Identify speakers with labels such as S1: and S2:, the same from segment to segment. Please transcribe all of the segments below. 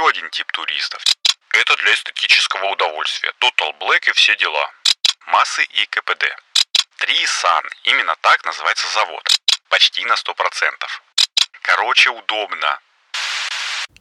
S1: еще один тип туристов. Это для эстетического удовольствия. Total Black и все дела. Массы и КПД. Три Сан. Именно так называется завод. Почти на 100%. Короче, удобно.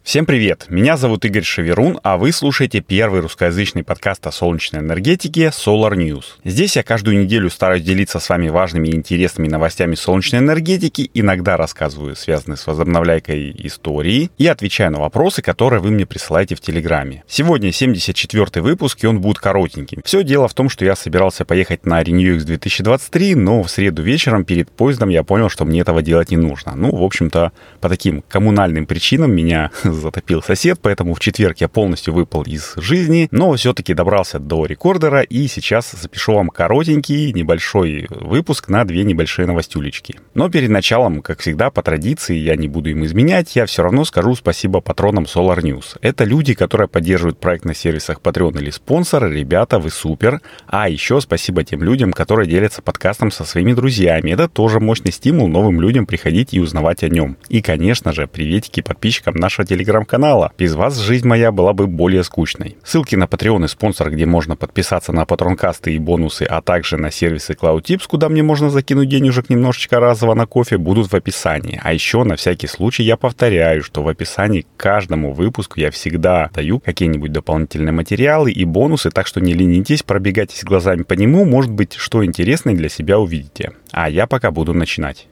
S2: Всем привет! Меня зовут Игорь Шеверун, а вы слушаете первый русскоязычный подкаст о солнечной энергетике Solar News. Здесь я каждую неделю стараюсь делиться с вами важными и интересными новостями солнечной энергетики, иногда рассказываю связанные с возобновляйкой истории и отвечаю на вопросы, которые вы мне присылаете в Телеграме. Сегодня 74 выпуск, и он будет коротеньким. Все дело в том, что я собирался поехать на Renew X 2023, но в среду вечером перед поездом я понял, что мне этого делать не нужно. Ну, в общем-то, по таким коммунальным причинам меня затопил сосед, поэтому в четверг я полностью выпал из жизни, но все-таки добрался до рекордера и сейчас запишу вам коротенький небольшой выпуск на две небольшие новостюлечки. Но перед началом, как всегда, по традиции, я не буду им изменять, я все равно скажу спасибо патронам Solar News. Это люди, которые поддерживают проект на сервисах Patreon или спонсор. Ребята, вы супер. А еще спасибо тем людям, которые делятся подкастом со своими друзьями. Это тоже мощный стимул новым людям приходить и узнавать о нем. И, конечно же, приветики подписчикам нашего телеграм-канала. Без вас жизнь моя была бы более скучной. Ссылки на Patreon и спонсор, где можно подписаться на патронкасты и бонусы, а также на сервисы CloudTips, куда мне можно закинуть денежек немножечко разово на кофе, будут в описании. А еще на всякий случай я повторяю, что в описании к каждому выпуску я всегда даю какие-нибудь дополнительные материалы и бонусы, так что не ленитесь, пробегайтесь глазами по нему, может быть, что интересное для себя увидите. А я пока буду начинать.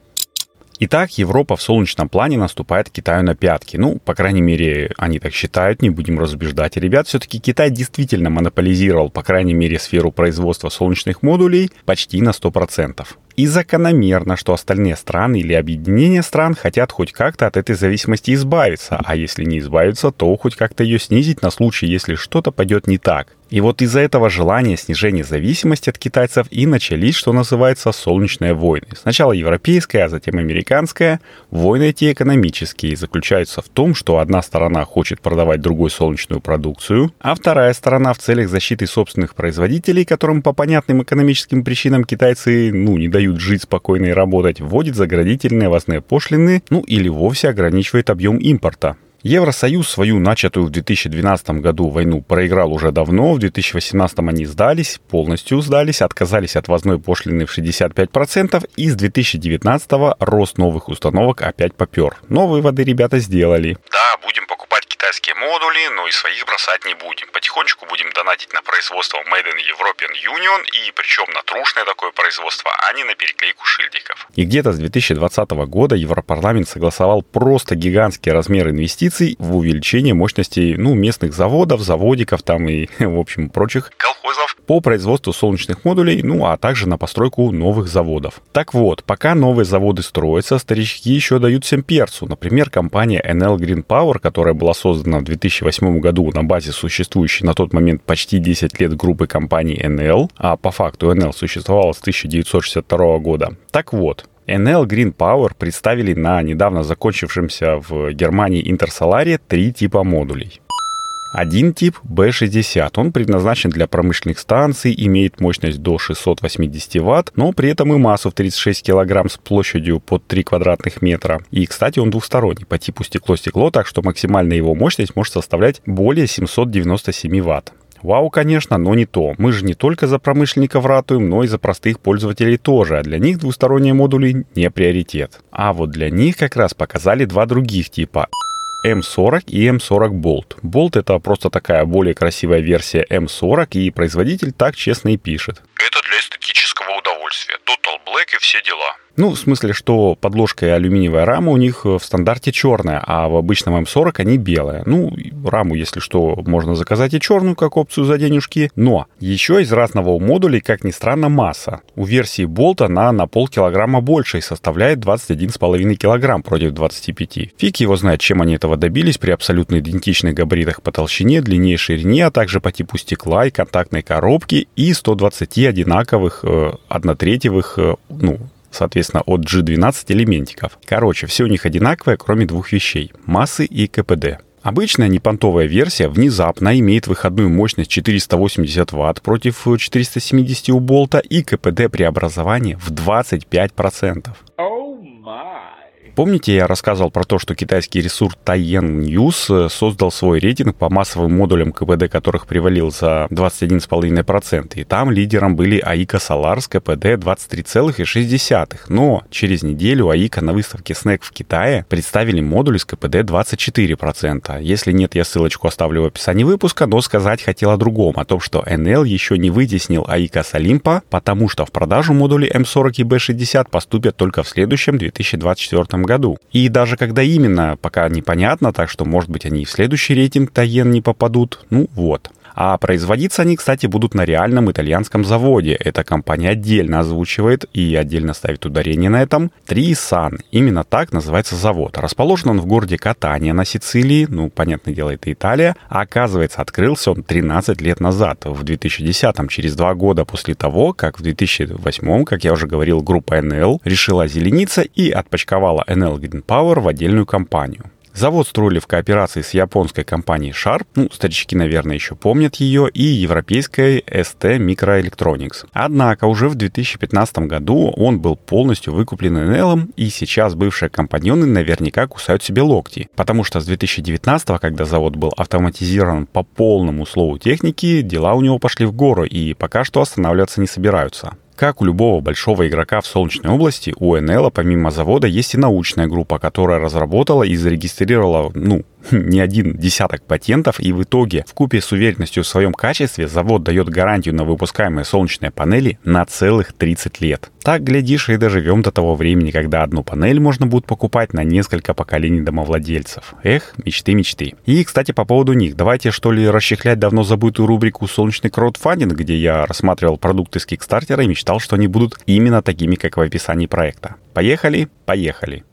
S2: Итак, Европа в солнечном плане наступает Китаю на пятки. Ну, по крайней мере, они так считают, не будем разубеждать ребят. Все-таки Китай действительно монополизировал, по крайней мере, сферу производства солнечных модулей почти на 100%. И закономерно, что остальные страны или объединения стран хотят хоть как-то от этой зависимости избавиться, а если не избавиться, то хоть как-то ее снизить на случай, если что-то пойдет не так. И вот из-за этого желания снижения зависимости от китайцев и начались, что называется, солнечные войны. Сначала европейская, а затем американская. Войны эти экономические заключаются в том, что одна сторона хочет продавать другой солнечную продукцию, а вторая сторона в целях защиты собственных производителей, которым по понятным экономическим причинам китайцы ну, не дают жить спокойно и работать, вводит заградительные возные пошлины, ну или вовсе ограничивает объем импорта. Евросоюз свою начатую в 2012 году войну проиграл уже давно, в 2018 они сдались, полностью сдались, отказались от возной пошлины в 65% и с 2019 рост новых установок опять попер. Но выводы ребята сделали.
S1: Да, будем покупать китайские модули, но и своих бросать не будем. Потихонечку будем донатить на производство Made in European Union, и причем на трушное такое производство, а не на переклейку шильдиков.
S2: И где-то с 2020 года Европарламент согласовал просто гигантские размеры инвестиций в увеличение мощностей ну, местных заводов, заводиков там и, в общем, прочих
S1: колхозов
S2: по производству солнечных модулей, ну а также на постройку новых заводов. Так вот, пока новые заводы строятся, старички еще дают всем перцу. Например, компания NL Green Power, которая была создана в 2008 году на базе существующей на тот момент почти 10 лет группы компаний NL, а по факту NL существовала с 1962 года. Так вот, NL Green Power представили на недавно закончившемся в Германии Интерсоларе три типа модулей. Один тип B60. Он предназначен для промышленных станций, имеет мощность до 680 Вт, но при этом и массу в 36 кг с площадью под 3 квадратных метра. И, кстати, он двухсторонний по типу стекло-стекло, так что максимальная его мощность может составлять более 797 Вт. Вау, конечно, но не то. Мы же не только за промышленников ратуем, но и за простых пользователей тоже, а для них двусторонние модули не приоритет. А вот для них как раз показали два других типа. M40 и M40 Bolt. Bolt это просто такая более красивая версия M40, и производитель так честно и пишет.
S1: Это для эстетического удовольствия. Total Black и все дела.
S2: Ну, в смысле, что подложка и алюминиевая рама у них в стандарте черная, а в обычном М40 они белые. Ну, раму, если что, можно заказать и черную, как опцию за денежки. Но еще из разного у модулей, как ни странно, масса. У версии Bolt она на полкилограмма больше и составляет 21,5 килограмм против 25. Фиг его знает, чем они этого добились при абсолютно идентичных габаритах по толщине, длине и ширине, а также по типу стекла и контактной коробки и 120 одинаковых э, однотретьевых, э, ну, соответственно, от G12 элементиков. Короче, все у них одинаковое, кроме двух вещей – массы и КПД. Обычная непонтовая версия внезапно имеет выходную мощность 480 Вт против 470 у болта и КПД преобразования в 25%. Oh Помните, я рассказывал про то, что китайский ресурс Taiyan News э, создал свой рейтинг по массовым модулям КПД, которых привалил за 21,5%. И там лидером были Aika Solar с КПД 23,6%. Но через неделю Aika на выставке SNEC в Китае представили модуль с КПД 24%. Если нет, я ссылочку оставлю в описании выпуска, но сказать хотел о другом, о том, что NL еще не вытеснил Aika с Olimpo, потому что в продажу модули M40 и B60 поступят только в следующем 2024 году. И даже когда именно, пока непонятно, так что, может быть, они и в следующий рейтинг Таен не попадут. Ну вот. А производиться они, кстати, будут на реальном итальянском заводе. Эта компания отдельно озвучивает и отдельно ставит ударение на этом. Трисан. Именно так называется завод. Расположен он в городе Катания на Сицилии. Ну, понятное дело, это Италия. А оказывается, открылся он 13 лет назад, в 2010-м, через два года после того, как в 2008-м, как я уже говорил, группа NL решила озелениться и отпочковала NL Green Power в отдельную компанию. Завод строили в кооперации с японской компанией Sharp, ну, старички, наверное, еще помнят ее, и европейской ST Microelectronics. Однако уже в 2015 году он был полностью выкуплен Enel, и сейчас бывшие компаньоны наверняка кусают себе локти, потому что с 2019, когда завод был автоматизирован по полному слову техники, дела у него пошли в гору, и пока что останавливаться не собираются. Как у любого большого игрока в Солнечной области, у НЛ помимо завода есть и научная группа, которая разработала и зарегистрировала, ну, не один десяток патентов, и в итоге, в купе с уверенностью в своем качестве, завод дает гарантию на выпускаемые солнечные панели на целых 30 лет. Так, глядишь, и доживем до того времени, когда одну панель можно будет покупать на несколько поколений домовладельцев. Эх, мечты, мечты. И, кстати, по поводу них, давайте что ли расчехлять давно забытую рубрику «Солнечный краудфандинг», где я рассматривал продукты с Кикстартера и мечтал, что они будут именно такими, как в описании проекта. Поехали? Поехали.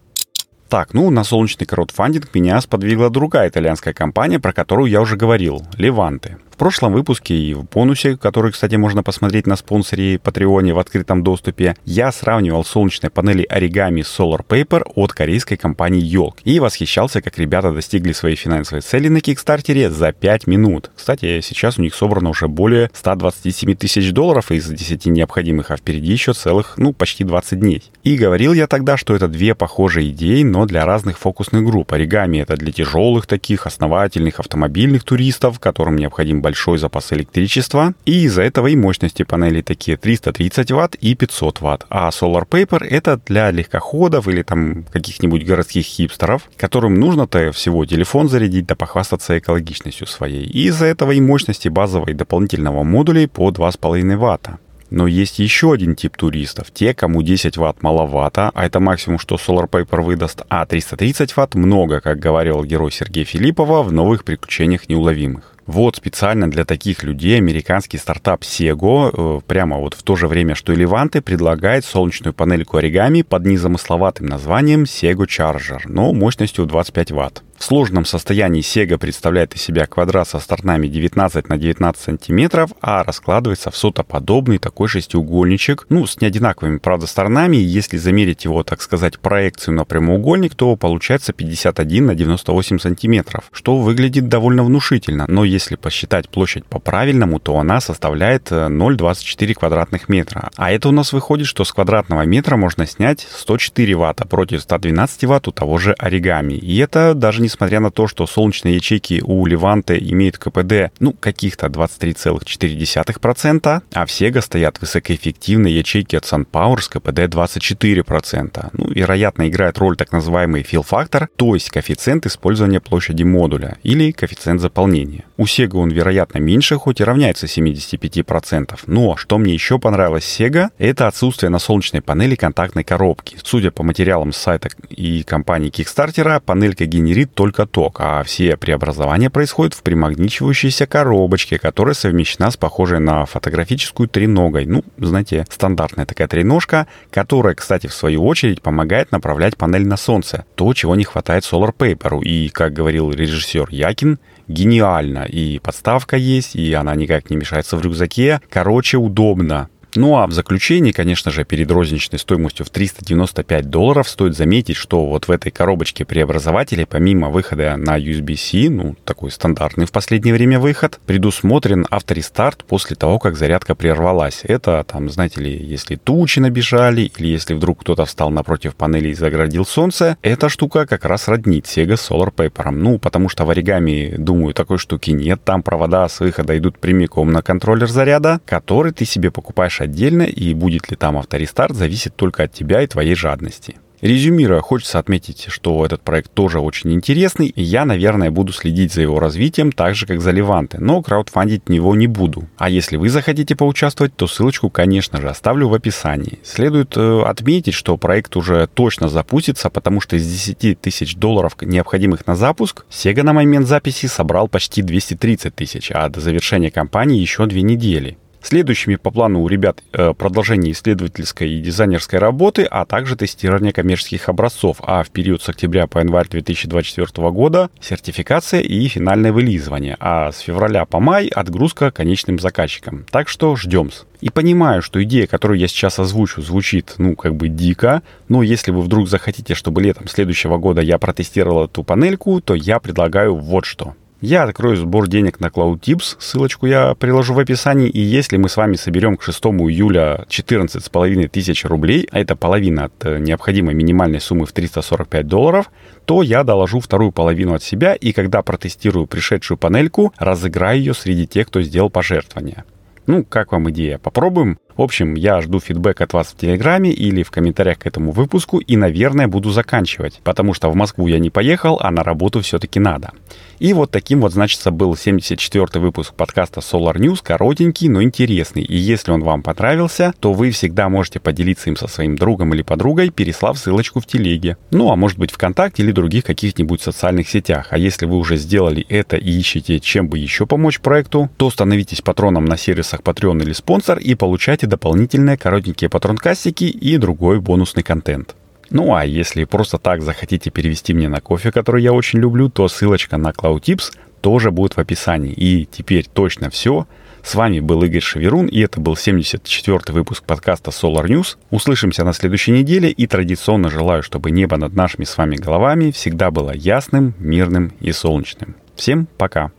S2: Так, ну, на солнечный краудфандинг меня сподвигла другая итальянская компания, про которую я уже говорил — Леванте. В прошлом выпуске и в бонусе, который, кстати, можно посмотреть на спонсоре Патреоне в открытом доступе, я сравнивал солнечные панели Origami Solar Paper от корейской компании Yolk и восхищался, как ребята достигли своей финансовой цели на Кикстартере за 5 минут. Кстати, сейчас у них собрано уже более 127 тысяч долларов из 10 необходимых, а впереди еще целых, ну, почти 20 дней. И говорил я тогда, что это две похожие идеи, но для разных фокусных групп. Оригами — это для тяжелых таких, основательных автомобильных туристов, которым необходим большой запас электричества, и из-за этого и мощности панелей такие 330 Вт и 500 Вт. А Solar Paper это для легкоходов или там каких-нибудь городских хипстеров, которым нужно-то всего телефон зарядить да похвастаться экологичностью своей. И из-за этого и мощности базового и дополнительного модулей по 2,5 Вт. Но есть еще один тип туристов. Те, кому 10 ватт маловато, а это максимум, что Solar Paper выдаст, а 330 ватт много, как говорил герой Сергея Филиппова в «Новых приключениях неуловимых». Вот специально для таких людей американский стартап Sego, э, прямо вот в то же время, что и Леванты, предлагает солнечную панельку оригами под незамысловатым названием Sego Charger, но мощностью 25 Вт. В сложном состоянии Sega представляет из себя квадрат со сторонами 19 на 19 сантиметров, а раскладывается в сотоподобный такой шестиугольничек, ну, с неодинаковыми, правда, сторонами. Если замерить его, так сказать, проекцию на прямоугольник, то получается 51 на 98 сантиметров, что выглядит довольно внушительно. Но если посчитать площадь по-правильному, то она составляет 0,24 э, квадратных метра. А это у нас выходит, что с квадратного метра можно снять 104 ватта против 112 ватт у того же оригами. И это даже несмотря на то, что солнечные ячейки у Леванте имеют КПД, ну, каких-то 23,4%, а в Sega стоят высокоэффективные ячейки от SunPower с КПД 24%. Ну, вероятно, играет роль так называемый фил-фактор, то есть коэффициент использования площади модуля или коэффициент заполнения. У Sega он, вероятно, меньше, хоть и равняется 75%. Но что мне еще понравилось Sega, это отсутствие на солнечной панели контактной коробки. Судя по материалам с сайта и компании Kickstarter, панелька генерит только ток, а все преобразования происходят в примагничивающейся коробочке, которая совмещена с похожей на фотографическую треногой. Ну, знаете, стандартная такая треножка, которая, кстати, в свою очередь помогает направлять панель на солнце. То, чего не хватает Solar Paper. И, как говорил режиссер Якин, гениально. И подставка есть, и она никак не мешается в рюкзаке. Короче, удобно. Ну а в заключении, конечно же, перед розничной стоимостью в 395 долларов стоит заметить, что вот в этой коробочке преобразователей, помимо выхода на USB-C, ну, такой стандартный в последнее время выход, предусмотрен авторестарт после того, как зарядка прервалась. Это, там, знаете ли, если тучи набежали, или если вдруг кто-то встал напротив панели и заградил солнце, эта штука как раз роднит Sega Solar Paper. Ну, потому что в оригами, думаю, такой штуки нет. Там провода с выхода идут прямиком на контроллер заряда, который ты себе покупаешь отдельно, и будет ли там авторестарт, зависит только от тебя и твоей жадности. Резюмируя, хочется отметить, что этот проект тоже очень интересный, и я, наверное, буду следить за его развитием так же, как за Леванте, но краудфандить него не буду. А если вы захотите поучаствовать, то ссылочку, конечно же, оставлю в описании. Следует э, отметить, что проект уже точно запустится, потому что из 10 тысяч долларов, необходимых на запуск, Sega на момент записи собрал почти 230 тысяч, а до завершения кампании еще две недели. Следующими по плану у ребят э, продолжение исследовательской и дизайнерской работы, а также тестирование коммерческих образцов, а в период с октября по январь 2024 года сертификация и финальное вылизывание, а с февраля по май отгрузка конечным заказчикам. Так что ждем. И понимаю, что идея, которую я сейчас озвучу, звучит, ну, как бы дико, но если вы вдруг захотите, чтобы летом следующего года я протестировал эту панельку, то я предлагаю вот что. Я открою сбор денег на CloudTips, ссылочку я приложу в описании, и если мы с вами соберем к 6 июля 14,5 тысяч рублей, а это половина от э, необходимой минимальной суммы в 345 долларов, то я доложу вторую половину от себя, и когда протестирую пришедшую панельку, разыграю ее среди тех, кто сделал пожертвование. Ну, как вам идея? Попробуем? В общем, я жду фидбэк от вас в Телеграме или в комментариях к этому выпуску и, наверное, буду заканчивать, потому что в Москву я не поехал, а на работу все-таки надо. И вот таким вот, значит, был 74-й выпуск подкаста Solar News, коротенький, но интересный. И если он вам понравился, то вы всегда можете поделиться им со своим другом или подругой, переслав ссылочку в телеге. Ну, а может быть ВКонтакте или других каких-нибудь социальных сетях. А если вы уже сделали это и ищете, чем бы еще помочь проекту, то становитесь патроном на сервисах Patreon или спонсор и получайте получаете дополнительные коротенькие патронкастики и другой бонусный контент. Ну а если просто так захотите перевести мне на кофе, который я очень люблю, то ссылочка на CloudTips тоже будет в описании. И теперь точно все. С вами был Игорь Шеверун, и это был 74-й выпуск подкаста Solar News. Услышимся на следующей неделе, и традиционно желаю, чтобы небо над нашими с вами головами всегда было ясным, мирным и солнечным. Всем пока!